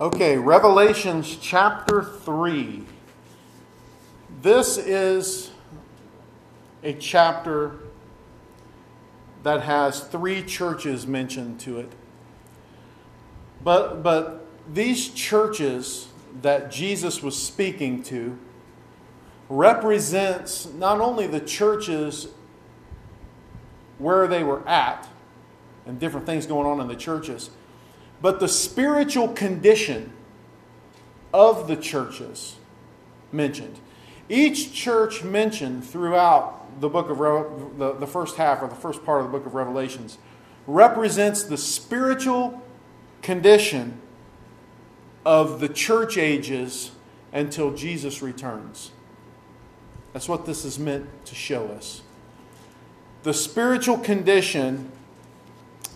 Okay, Revelations chapter 3. This is a chapter that has three churches mentioned to it. But, but these churches that Jesus was speaking to represents not only the churches where they were at and different things going on in the churches, but the spiritual condition of the churches mentioned. Each church mentioned throughout the book of Re- the, the first half or the first part of the book of Revelations represents the spiritual condition of the church ages until Jesus returns. That's what this is meant to show us. The spiritual condition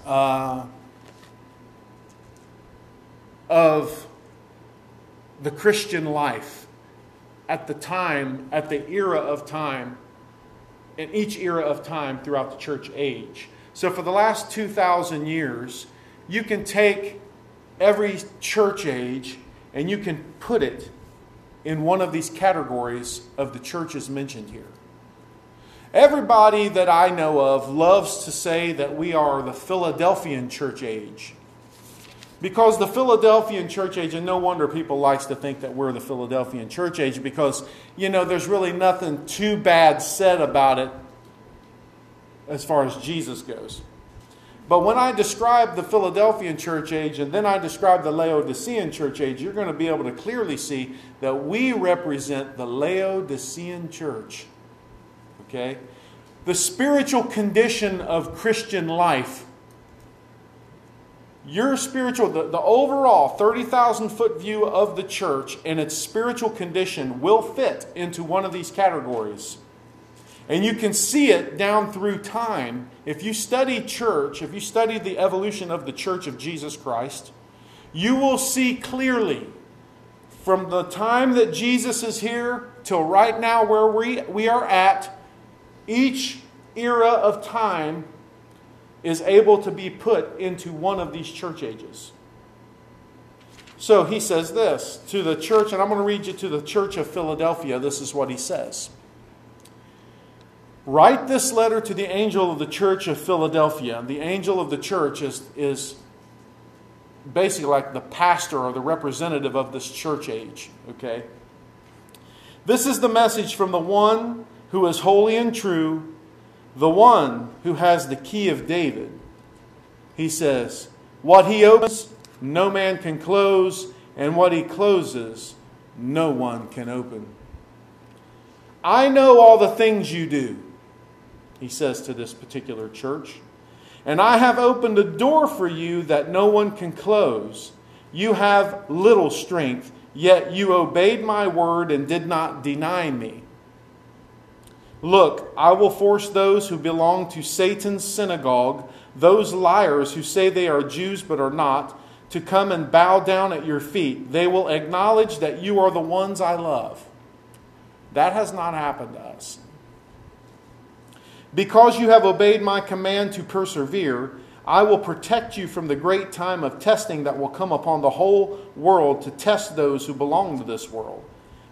uh, of the Christian life at the time, at the era of time, in each era of time throughout the church age. So, for the last 2,000 years, you can take every church age and you can put it in one of these categories of the churches mentioned here. Everybody that I know of loves to say that we are the Philadelphian church age. Because the Philadelphian church age, and no wonder people likes to think that we're the Philadelphian church age because, you know, there's really nothing too bad said about it as far as Jesus goes. But when I describe the Philadelphian church age and then I describe the Laodicean church age, you're going to be able to clearly see that we represent the Laodicean church. Okay? The spiritual condition of Christian life your spiritual, the, the overall 30,000 foot view of the church and its spiritual condition will fit into one of these categories. And you can see it down through time. If you study church, if you study the evolution of the church of Jesus Christ, you will see clearly from the time that Jesus is here till right now where we, we are at, each era of time is able to be put into one of these church ages. So he says this to the church, and I'm going to read you to the church of Philadelphia. This is what he says Write this letter to the angel of the church of Philadelphia. The angel of the church is, is basically like the pastor or the representative of this church age, okay? This is the message from the one who is holy and true the one who has the key of David. He says, What he opens, no man can close, and what he closes, no one can open. I know all the things you do, he says to this particular church, and I have opened a door for you that no one can close. You have little strength, yet you obeyed my word and did not deny me. Look, I will force those who belong to Satan's synagogue, those liars who say they are Jews but are not, to come and bow down at your feet. They will acknowledge that you are the ones I love. That has not happened to us. Because you have obeyed my command to persevere, I will protect you from the great time of testing that will come upon the whole world to test those who belong to this world.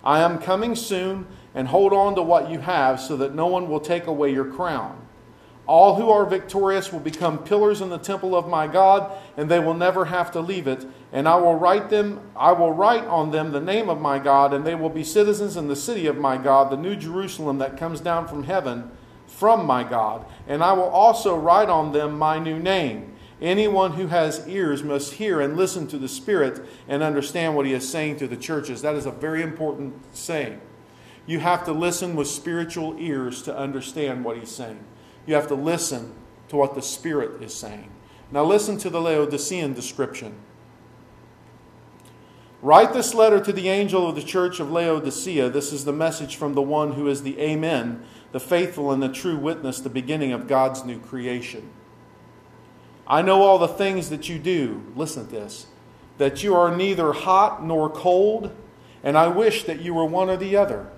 I am coming soon and hold on to what you have so that no one will take away your crown. All who are victorious will become pillars in the temple of my God, and they will never have to leave it. And I will write them, I will write on them the name of my God, and they will be citizens in the city of my God, the new Jerusalem that comes down from heaven from my God. And I will also write on them my new name. Anyone who has ears must hear and listen to the Spirit and understand what he is saying to the churches. That is a very important saying. You have to listen with spiritual ears to understand what he's saying. You have to listen to what the Spirit is saying. Now, listen to the Laodicean description. Write this letter to the angel of the church of Laodicea. This is the message from the one who is the Amen, the faithful and the true witness, the beginning of God's new creation. I know all the things that you do. Listen to this that you are neither hot nor cold, and I wish that you were one or the other.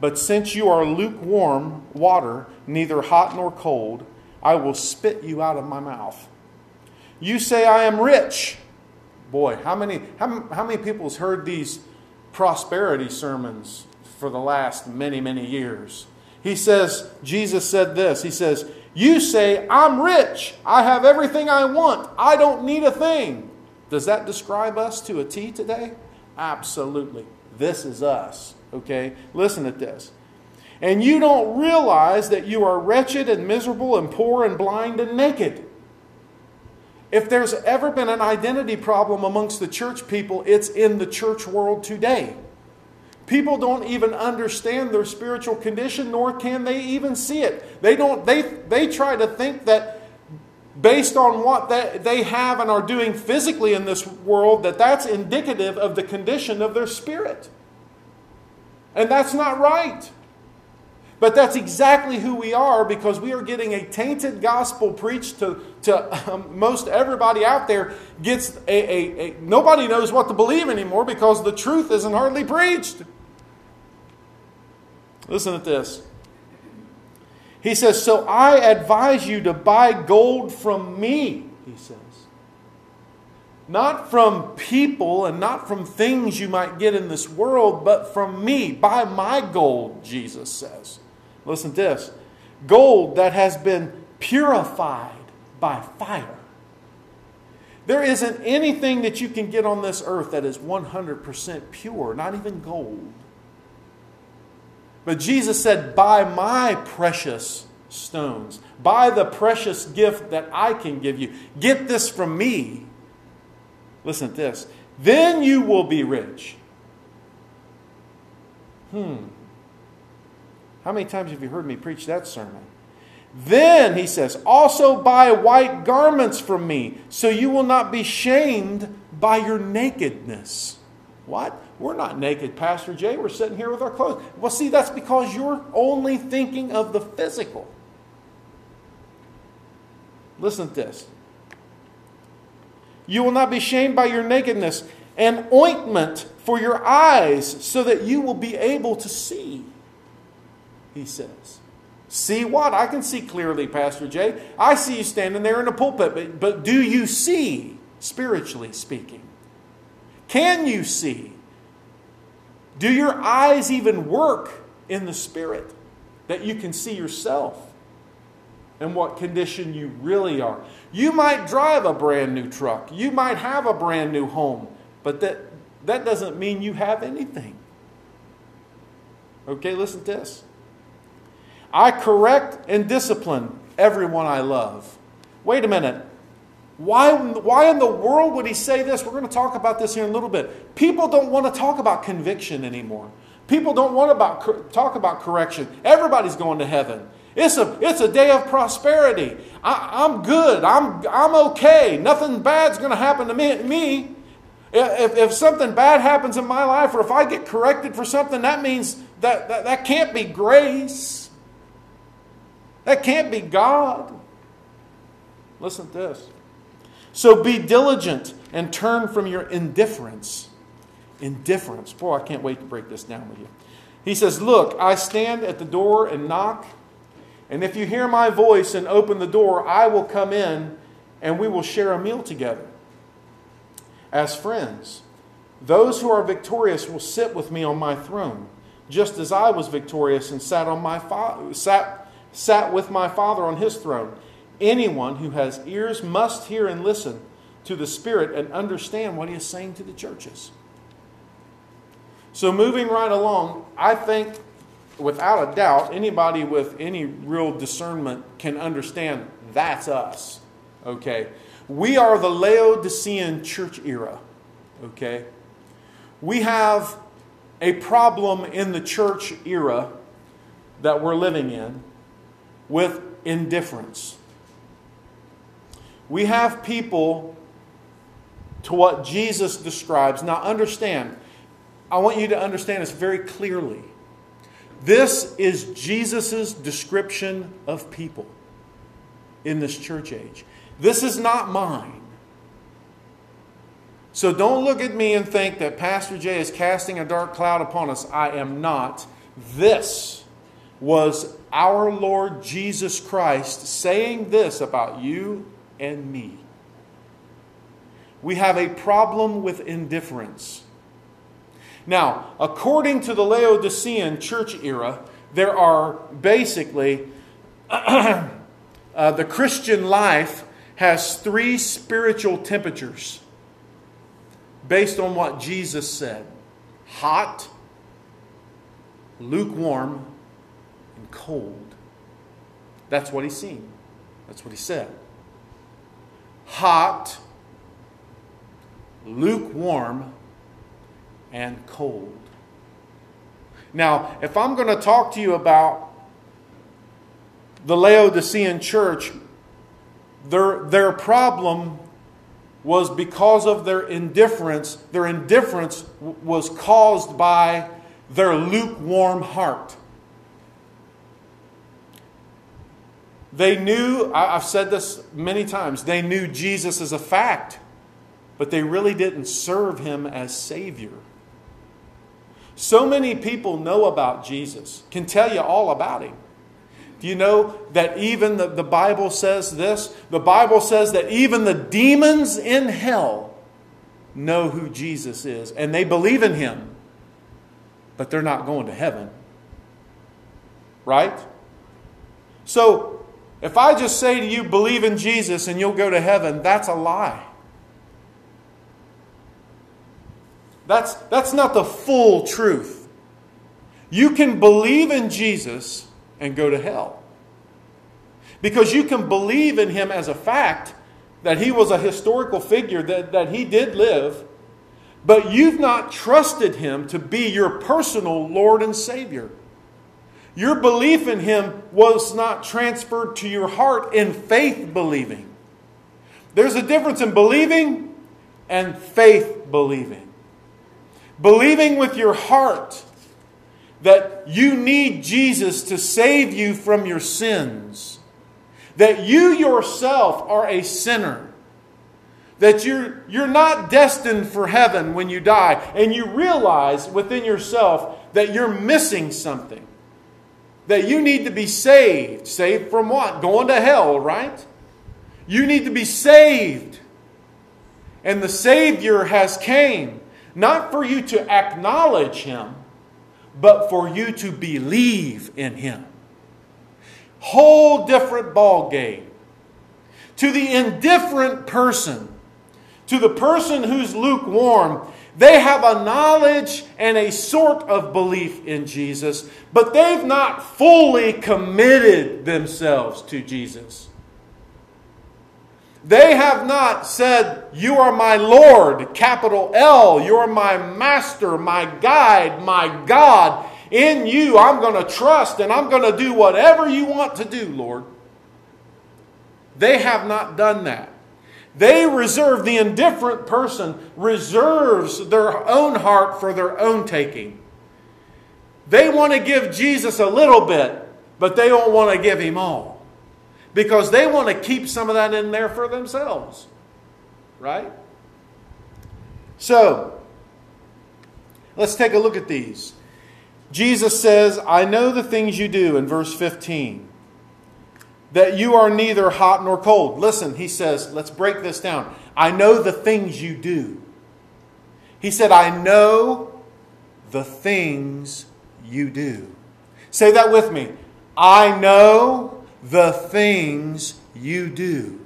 But since you are lukewarm water, neither hot nor cold, I will spit you out of my mouth. You say, I am rich Boy, how many, how, how many people's heard these prosperity sermons for the last many, many years? He says, Jesus said this. He says, You say, I'm rich. I have everything I want. I don't need a thing. Does that describe us to a T today? Absolutely. This is us. Okay? Listen to this. And you don't realize that you are wretched and miserable and poor and blind and naked. If there's ever been an identity problem amongst the church people, it's in the church world today. People don't even understand their spiritual condition, nor can they even see it. They don't. They they try to think that based on what they, they have and are doing physically in this world, that that's indicative of the condition of their spirit. And that's not right. But that's exactly who we are because we are getting a tainted gospel preached to, to um, most everybody out there. Gets a, a, a, nobody knows what to believe anymore because the truth isn't hardly preached. Listen to this. He says, So I advise you to buy gold from me, he says. Not from people and not from things you might get in this world, but from me. Buy my gold, Jesus says. Listen to this gold that has been purified by fire. There isn't anything that you can get on this earth that is 100% pure, not even gold. But Jesus said, Buy my precious stones, buy the precious gift that I can give you. Get this from me. Listen to this. Then you will be rich. Hmm. How many times have you heard me preach that sermon? Then, he says, also buy white garments from me, so you will not be shamed by your nakedness. What? We're not naked, Pastor Jay. We're sitting here with our clothes. Well, see, that's because you're only thinking of the physical. Listen to this. You will not be shamed by your nakedness, and ointment for your eyes, so that you will be able to see he says. See what? I can see clearly, Pastor Jay. I see you standing there in the pulpit, but, but do you see, spiritually speaking? Can you see? Do your eyes even work in the spirit that you can see yourself and what condition you really are? You might drive a brand new truck, you might have a brand new home, but that, that doesn't mean you have anything. Okay, listen to this. I correct and discipline everyone I love. Wait a minute. Why, why in the world would he say this? We're going to talk about this here in a little bit. People don't want to talk about conviction anymore. People don't want to talk about correction. Everybody's going to heaven. It's a, it's a day of prosperity. I, am good. I'm, I'm okay. Nothing bad's going to happen to me. me. If, if something bad happens in my life or if I get corrected for something, that means that, that, that can't be grace. That can't be God. Listen to this. So be diligent and turn from your indifference. Indifference. Boy, I can't wait to break this down with you. He says, Look, I stand at the door and knock, and if you hear my voice and open the door, I will come in and we will share a meal together. As friends, those who are victorious will sit with me on my throne, just as I was victorious and sat on my fa- sat sat with my Father on his throne. Anyone who has ears must hear and listen to the Spirit and understand what he is saying to the churches. So, moving right along, I think without a doubt, anybody with any real discernment can understand that's us. Okay? We are the Laodicean church era. Okay? We have a problem in the church era that we're living in with indifference. We have people to what Jesus describes. Now, understand, I want you to understand this very clearly. This is Jesus' description of people in this church age. This is not mine. So don't look at me and think that Pastor Jay is casting a dark cloud upon us. I am not. This was our Lord Jesus Christ saying this about you and me. we have a problem with indifference. Now, according to the Laodicean church era, there are basically uh, the Christian life has three spiritual temperatures based on what Jesus said hot, lukewarm, and cold. That's what he's seen. That's what he said. Hot, lukewarm, and cold. Now, if I'm going to talk to you about the Laodicean church, their, their problem was because of their indifference. Their indifference was caused by their lukewarm heart. They knew, I've said this many times, they knew Jesus as a fact, but they really didn't serve him as Savior. So many people know about Jesus, can tell you all about him. Do you know that even the, the Bible says this? The Bible says that even the demons in hell know who Jesus is and they believe in him, but they're not going to heaven. Right? So, if I just say to you, believe in Jesus and you'll go to heaven, that's a lie. That's, that's not the full truth. You can believe in Jesus and go to hell. Because you can believe in him as a fact that he was a historical figure, that, that he did live, but you've not trusted him to be your personal Lord and Savior. Your belief in him was not transferred to your heart in faith believing. There's a difference in believing and faith believing. Believing with your heart that you need Jesus to save you from your sins, that you yourself are a sinner, that you're, you're not destined for heaven when you die, and you realize within yourself that you're missing something, that you need to be saved. Saved from what? Going to hell, right? You need to be saved. And the Savior has came, not for you to acknowledge Him, but for you to believe in him. Whole different ball game. To the indifferent person, to the person who's lukewarm, they have a knowledge and a sort of belief in Jesus, but they've not fully committed themselves to Jesus. They have not said, You are my Lord, capital L. You're my master, my guide, my God. In you, I'm going to trust and I'm going to do whatever you want to do, Lord. They have not done that. They reserve, the indifferent person reserves their own heart for their own taking. They want to give Jesus a little bit, but they don't want to give him all because they want to keep some of that in there for themselves. Right? So, let's take a look at these. Jesus says, I know the things you do in verse 15, that you are neither hot nor cold. Listen, he says, let's break this down. I know the things you do. He said, I know the things you do. Say that with me. I know the things you do.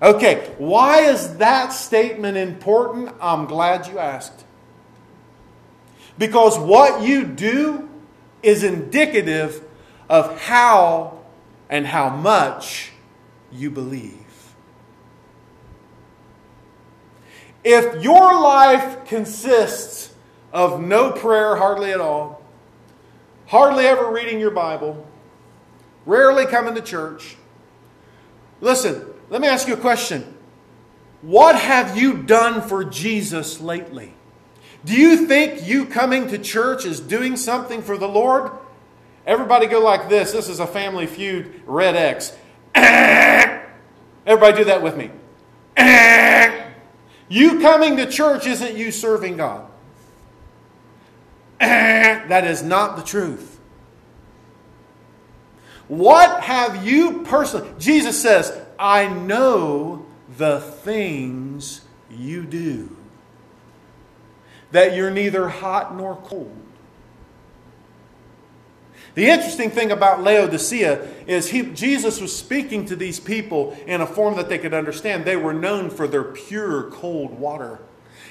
Okay, why is that statement important? I'm glad you asked. Because what you do is indicative of how and how much you believe. If your life consists of no prayer, hardly at all, hardly ever reading your Bible, rarely coming to church. Listen, let me ask you a question. What have you done for Jesus lately? Do you think you coming to church is doing something for the Lord? Everybody go like this. This is a family feud, red X. Everybody do that with me. You coming to church isn't you serving God. That is not the truth. What have you personally? Jesus says, I know the things you do, that you're neither hot nor cold. The interesting thing about Laodicea is he, Jesus was speaking to these people in a form that they could understand. They were known for their pure cold water,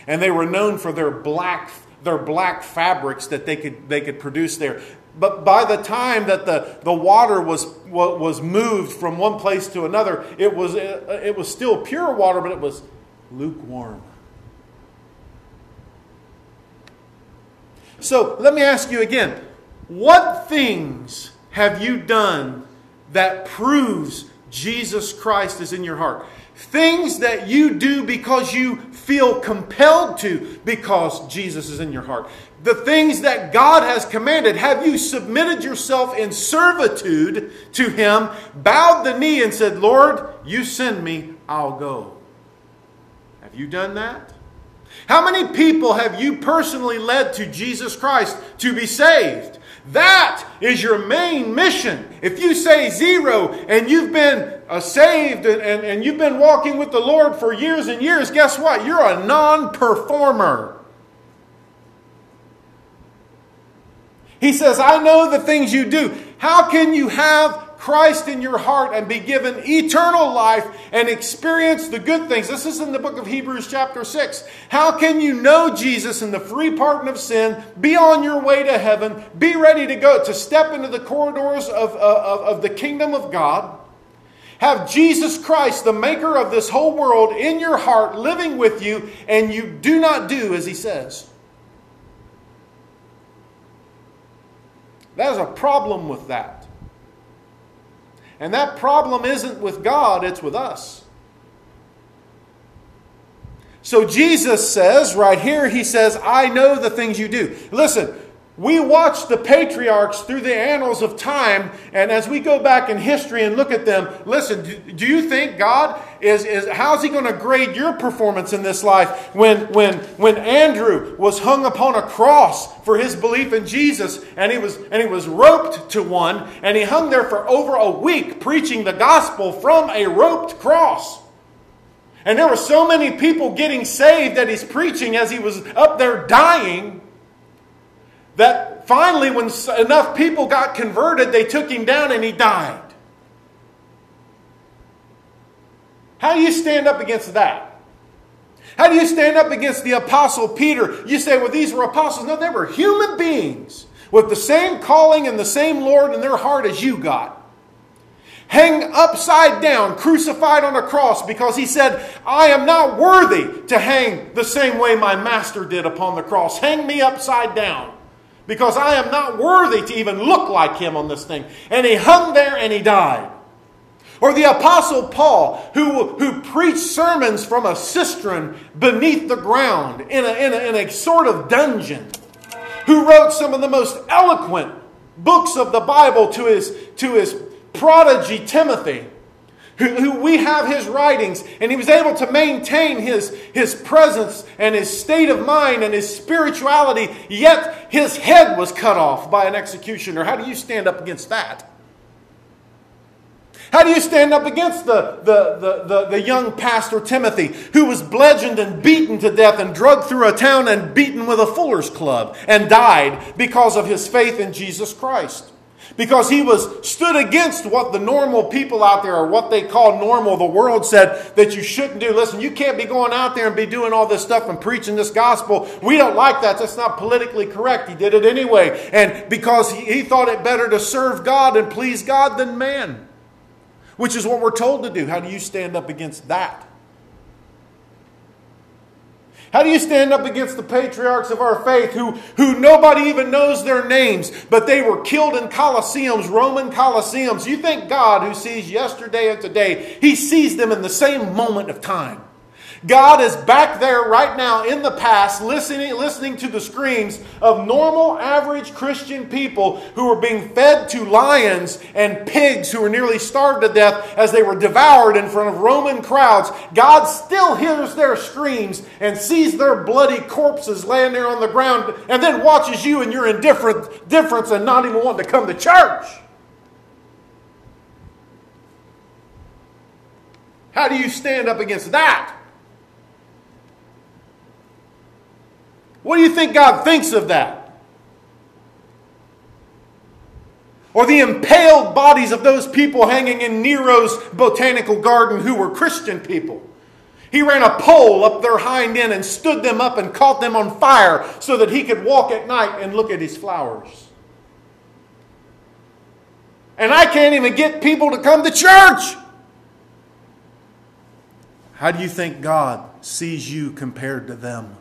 and they were known for their black, their black fabrics that they could, they could produce there. But by the time that the, the water was, was moved from one place to another, it was, uh, it was still pure water, but it was lukewarm. So let me ask you again what things have you done that proves Jesus Christ is in your heart? Things that you do because you feel compelled to because Jesus is in your heart. The things that God has commanded. Have you submitted yourself in servitude to Him, bowed the knee, and said, Lord, you send me, I'll go? Have you done that? How many people have you personally led to Jesus Christ to be saved? That is your main mission. If you say zero and you've been uh, saved and, and, and you've been walking with the Lord for years and years, guess what? You're a non performer. He says, I know the things you do. How can you have Christ in your heart and be given eternal life and experience the good things. This is in the book of Hebrews, chapter 6. How can you know Jesus and the free pardon of sin, be on your way to heaven, be ready to go, to step into the corridors of, uh, of, of the kingdom of God? Have Jesus Christ, the maker of this whole world, in your heart, living with you, and you do not do as he says. There's a problem with that. And that problem isn't with God, it's with us. So Jesus says, right here, he says, I know the things you do. Listen, we watch the patriarchs through the annals of time, and as we go back in history and look at them, listen, do, do you think God is, is how's he going to grade your performance in this life when, when, when Andrew was hung upon a cross for his belief in Jesus and he was and he was roped to one and he hung there for over a week preaching the gospel from a roped cross. And there were so many people getting saved that he's preaching as he was up there dying that finally, when enough people got converted, they took him down and he died. How do you stand up against that? How do you stand up against the apostle Peter? You say, well, these were apostles. No, they were human beings with the same calling and the same Lord in their heart as you got. Hang upside down, crucified on a cross, because he said, I am not worthy to hang the same way my master did upon the cross. Hang me upside down because I am not worthy to even look like him on this thing. And he hung there and he died. Or the Apostle Paul, who, who preached sermons from a cistern beneath the ground in a, in, a, in a sort of dungeon, who wrote some of the most eloquent books of the Bible to his, to his prodigy Timothy who, who we have his writings, and he was able to maintain his, his presence and his state of mind and his spirituality, yet his head was cut off by an executioner. How do you stand up against that? How do you stand up against the, the, the, the, the, young pastor Timothy, who was bludgeoned and beaten to death and drugged through a town and beaten with a fuller's club and died because of his faith in Jesus Christ? Because he was stood against what the normal people out there or what they call normal the world said that you shouldn't do. Listen you can't be going out there and be doing all this stuff and preaching this gospel. We don't like that. That's not politically correct. He did it anyway. And because he, he thought it better to serve god and please god than man which is what we're told to do. How do you stand up against that how do you stand up against the patriarchs of our faith who, who nobody even knows their names, but they were killed in Colosseums, Roman Colosseums? You think God, who sees yesterday and today, He sees them in the same moment of time. God is back there right now in the past listening, listening to the screams of normal, average Christian people who were being fed to lions and pigs who were nearly starved to death as they were devoured in front of Roman crowds. God still hears their screams and sees their bloody corpses laying there on the ground and then watches you and your indifference and not even wanting to come to church. How do you stand up against that? What do you think God thinks of that? Or the impaled bodies of those people hanging in Nero's botanical garden who were Christian people. He ran a pole up their hind end and stood them up and caught them on fire so that he could walk at night and look at his flowers. And I can't even get people to come to church. How do you think God sees you compared to them?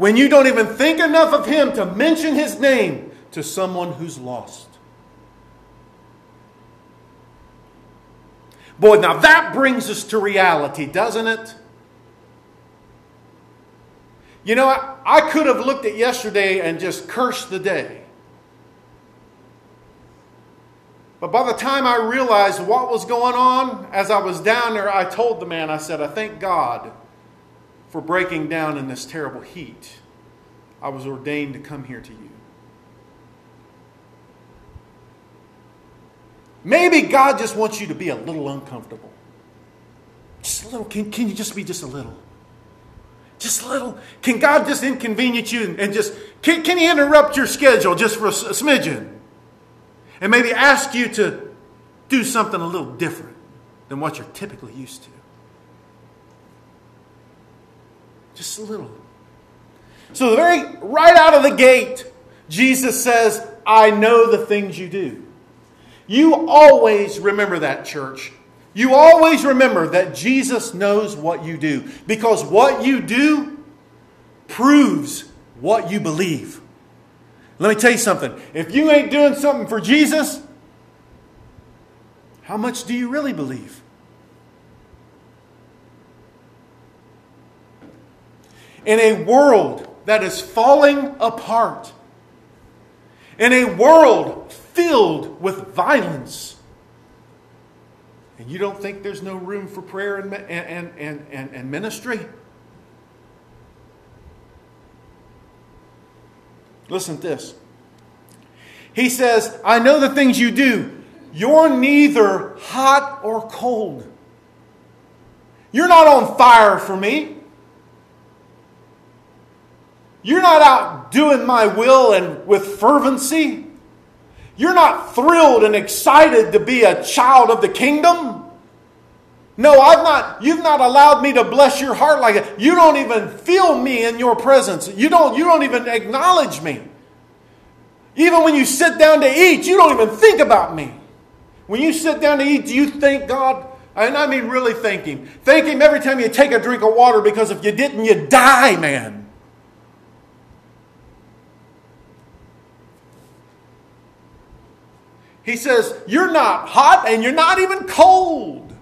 When you don't even think enough of Him to mention His name to someone who's lost. Boy, now that brings us to reality, doesn't it? You know, I, I could have looked at yesterday and just cursed the day. But by the time I realized what was going on, as I was down there, I told the man, I said, I thank God for breaking down in this terrible heat. I was ordained to come here to you. Maybe God just wants you to be a little uncomfortable. Just a little. Can, can you just be just a little? Just a little. Can God just inconvenience you and, and just, can, can He interrupt your schedule just for a, a smidgen? And maybe ask you to do something a little different than what you're typically used to. Just a little. So, the very right out of the gate, Jesus says, I know the things you do. You always remember that, church. You always remember that Jesus knows what you do because what you do proves what you believe. Let me tell you something. If you ain't doing something for Jesus, how much do you really believe? In a world that is falling apart, in a world filled with violence. And you don't think there's no room for prayer and, and, and, and, and ministry? Listen to this. He says, I know the things you do. You're neither hot or cold. You're not on fire for me. You're not out doing my will and with fervency. You're not thrilled and excited to be a child of the kingdom. No, I've not, you've not allowed me to bless your heart like that. You don't even feel me in your presence. You don't, you don't even acknowledge me. Even when you sit down to eat, you don't even think about me. When you sit down to eat, do you thank God? And I mean really thank Him. Thank Him every time you take a drink of water because if you didn't, you die, man. He says, You're not hot and you're not even cold.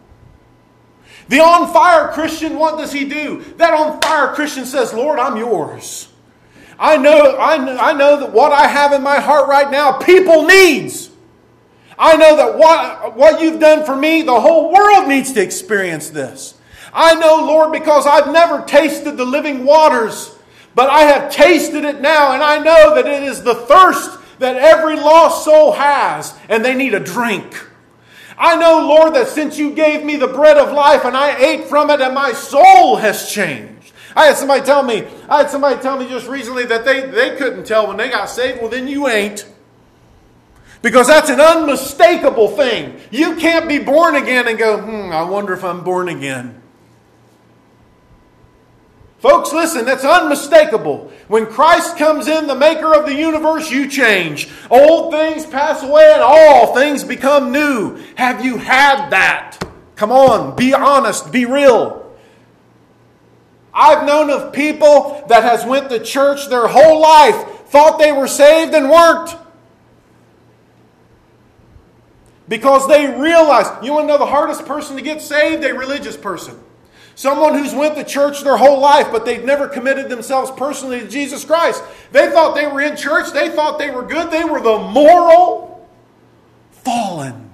The on fire Christian, what does he do? That on fire Christian says, Lord, I'm yours. I know, I know, I know that what I have in my heart right now, people needs. I know that what, what you've done for me, the whole world needs to experience this. I know, Lord, because I've never tasted the living waters, but I have tasted it now, and I know that it is the thirst that every lost soul has, and they need a drink. I know, Lord, that since you gave me the bread of life and I ate from it, and my soul has changed. I had somebody tell me, I had somebody tell me just recently that they, they couldn't tell when they got saved. Well, then you ain't. Because that's an unmistakable thing. You can't be born again and go, hmm, I wonder if I'm born again. Folks, listen, that's unmistakable. When Christ comes in, the maker of the universe, you change. Old things pass away and all things become new. Have you had that? Come on, be honest, be real. I've known of people that has went to church their whole life, thought they were saved and weren't. Because they realized, you want to know the hardest person to get saved? A religious person. Someone who's went to church their whole life, but they've never committed themselves personally to Jesus Christ. They thought they were in church. They thought they were good. They were the moral fallen.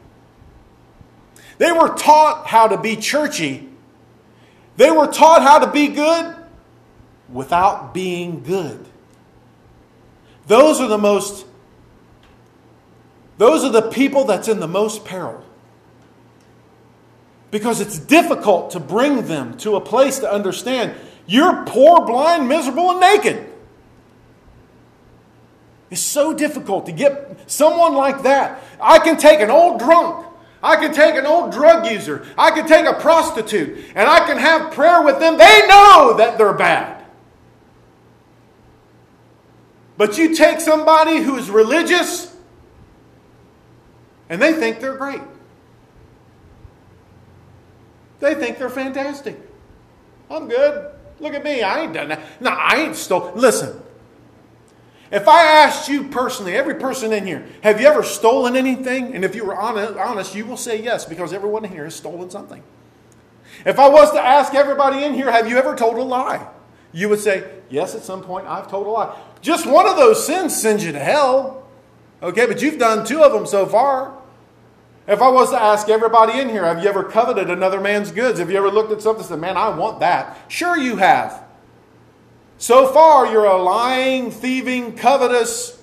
They were taught how to be churchy. They were taught how to be good without being good. Those are the most, those are the people that's in the most peril because it's difficult to bring them to a place to understand You're poor, blind, miserable, and naked. It's so difficult to get someone like that. I can take an old drunk. I can take an old drug user. I can take a prostitute. And I can have prayer with them. They know that they're bad. But you take somebody who's religious and they think they're great. They think they're fantastic. I'm good. Look at me. I ain't done that. No, I ain't stole. Listen. If I asked you personally, every person in here, have you ever stolen anything? And if you were honest, you will say yes, because everyone in here has stolen something. If I was to ask everybody in here, have you ever told a lie? You would say, yes, at some point I've told a lie. Just one of those sins sends you to hell. Okay, but you've done two of them so far. If I was to ask everybody in here, have you ever coveted another man's goods? Have you ever looked at something and said, man, I want that? Sure, you have. So far, you're a lying, thieving, covetous.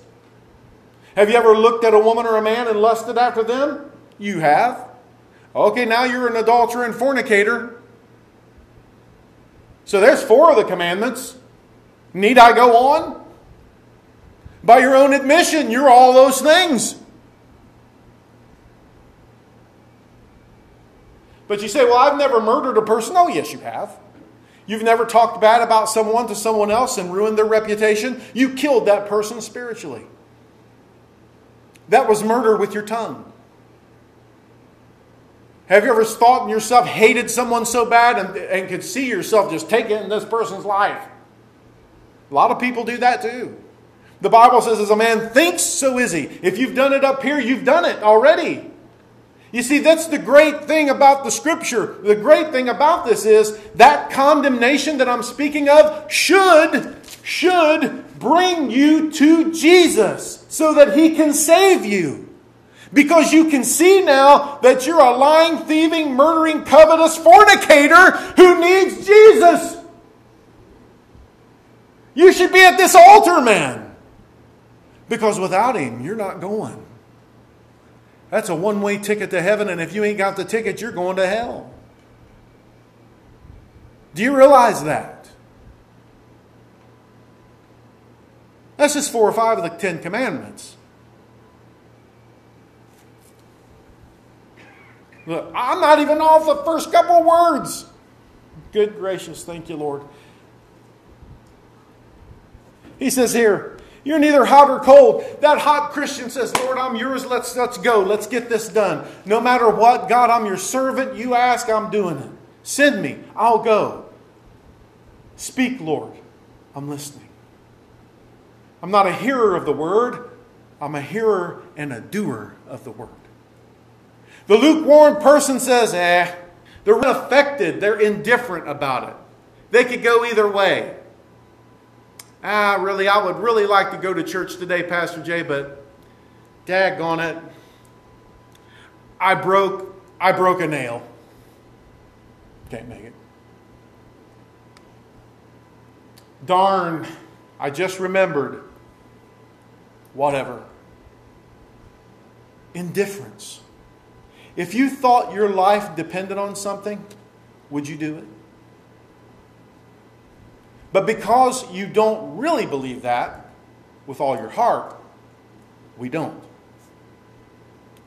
Have you ever looked at a woman or a man and lusted after them? You have. Okay, now you're an adulterer and fornicator. So there's four of the commandments. Need I go on? By your own admission, you're all those things. But you say, well, I've never murdered a person. Oh, yes, you have. You've never talked bad about someone to someone else and ruined their reputation. You killed that person spiritually. That was murder with your tongue. Have you ever thought in yourself, hated someone so bad and, and could see yourself just taking this person's life? A lot of people do that too. The Bible says, as a man thinks, so is he. If you've done it up here, you've done it already. You see, that's the great thing about the scripture. The great thing about this is that condemnation that I'm speaking of should, should bring you to Jesus so that he can save you. Because you can see now that you're a lying, thieving, murdering, covetous fornicator who needs Jesus. You should be at this altar, man. Because without him, you're not going. That's a one way ticket to heaven, and if you ain't got the ticket, you're going to hell. Do you realize that? That's just four or five of the Ten Commandments. Look, I'm not even off the first couple words. Good gracious, thank you, Lord. He says here, you're neither hot or cold. That hot Christian says, Lord, I'm yours. Let's, let's go. Let's get this done. No matter what, God, I'm your servant. You ask, I'm doing it. Send me. I'll go. Speak, Lord. I'm listening. I'm not a hearer of the word, I'm a hearer and a doer of the word. The lukewarm person says, eh, they're unaffected, they're indifferent about it. They could go either way ah, really, I would really like to go to church today, Pastor Jay, but daggone it. I broke, I broke a nail. Can't make it. Darn, I just remembered. Whatever. Indifference. If you thought your life depended on something, would you do it? But because you don't really believe that with all your heart, we don't.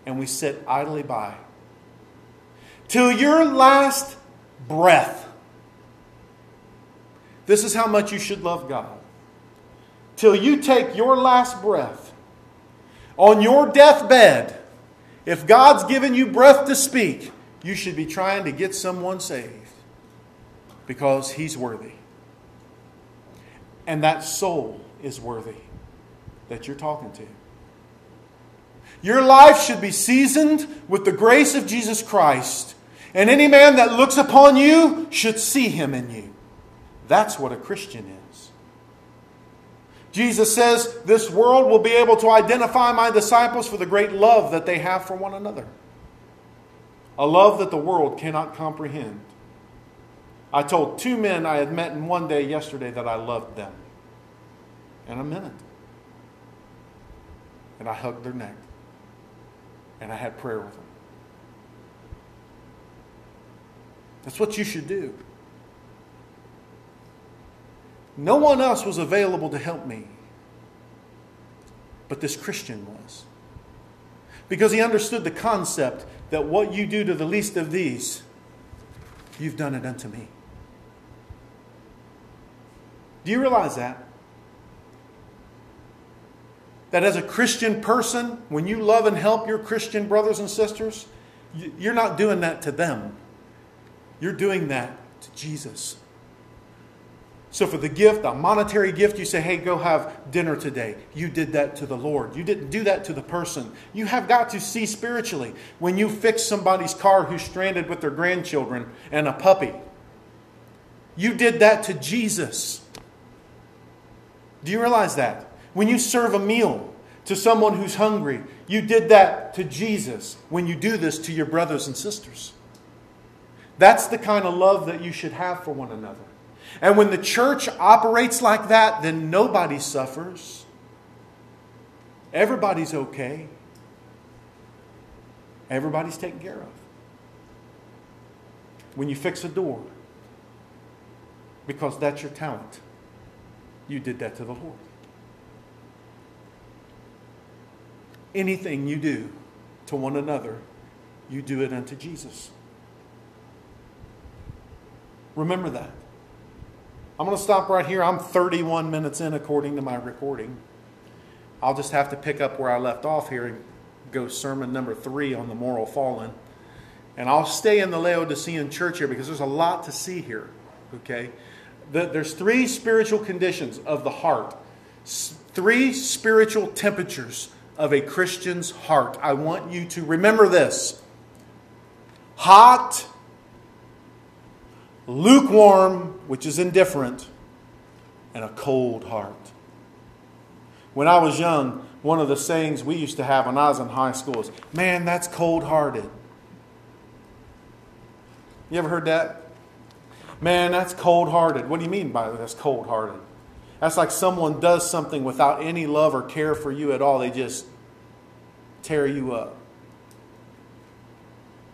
And we sit idly by. Till your last breath. This is how much you should love God. Till you take your last breath on your deathbed, if God's given you breath to speak, you should be trying to get someone saved because He's worthy. And that soul is worthy that you're talking to. Your life should be seasoned with the grace of Jesus Christ, and any man that looks upon you should see him in you. That's what a Christian is. Jesus says, This world will be able to identify my disciples for the great love that they have for one another. A love that the world cannot comprehend. I told two men I had met in one day yesterday that I loved them. And I meant it. And I hugged their neck. And I had prayer with them. That's what you should do. No one else was available to help me, but this Christian was. Because he understood the concept that what you do to the least of these, you've done it unto me. Do you realize that? That as a Christian person, when you love and help your Christian brothers and sisters, you're not doing that to them. You're doing that to Jesus. So, for the gift, a monetary gift, you say, hey, go have dinner today. You did that to the Lord. You didn't do that to the person. You have got to see spiritually. When you fix somebody's car who's stranded with their grandchildren and a puppy, you did that to Jesus. Do you realize that? When you serve a meal to someone who's hungry, you did that to Jesus when you do this to your brothers and sisters. That's the kind of love that you should have for one another. And when the church operates like that, then nobody suffers. Everybody's okay. Everybody's taken care of. When you fix a door, because that's your talent, you did that to the Lord. Anything you do to one another, you do it unto Jesus. Remember that. I'm going to stop right here. I'm 31 minutes in according to my recording. I'll just have to pick up where I left off here and go sermon number three on the moral fallen. And I'll stay in the Laodicean church here because there's a lot to see here. Okay? There's three spiritual conditions of the heart, three spiritual temperatures of a Christian's heart. I want you to remember this hot, lukewarm, which is indifferent, and a cold heart. When I was young, one of the sayings we used to have when I was in high school is, Man, that's cold hearted. You ever heard that? Man, that's cold hearted. What do you mean by that's cold hearted? That's like someone does something without any love or care for you at all. They just tear you up.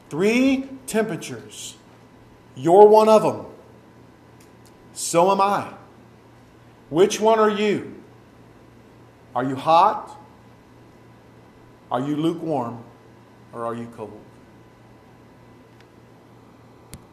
Three temperatures you're one of them. So am I. Which one are you? Are you hot? Are you lukewarm? Or are you cold?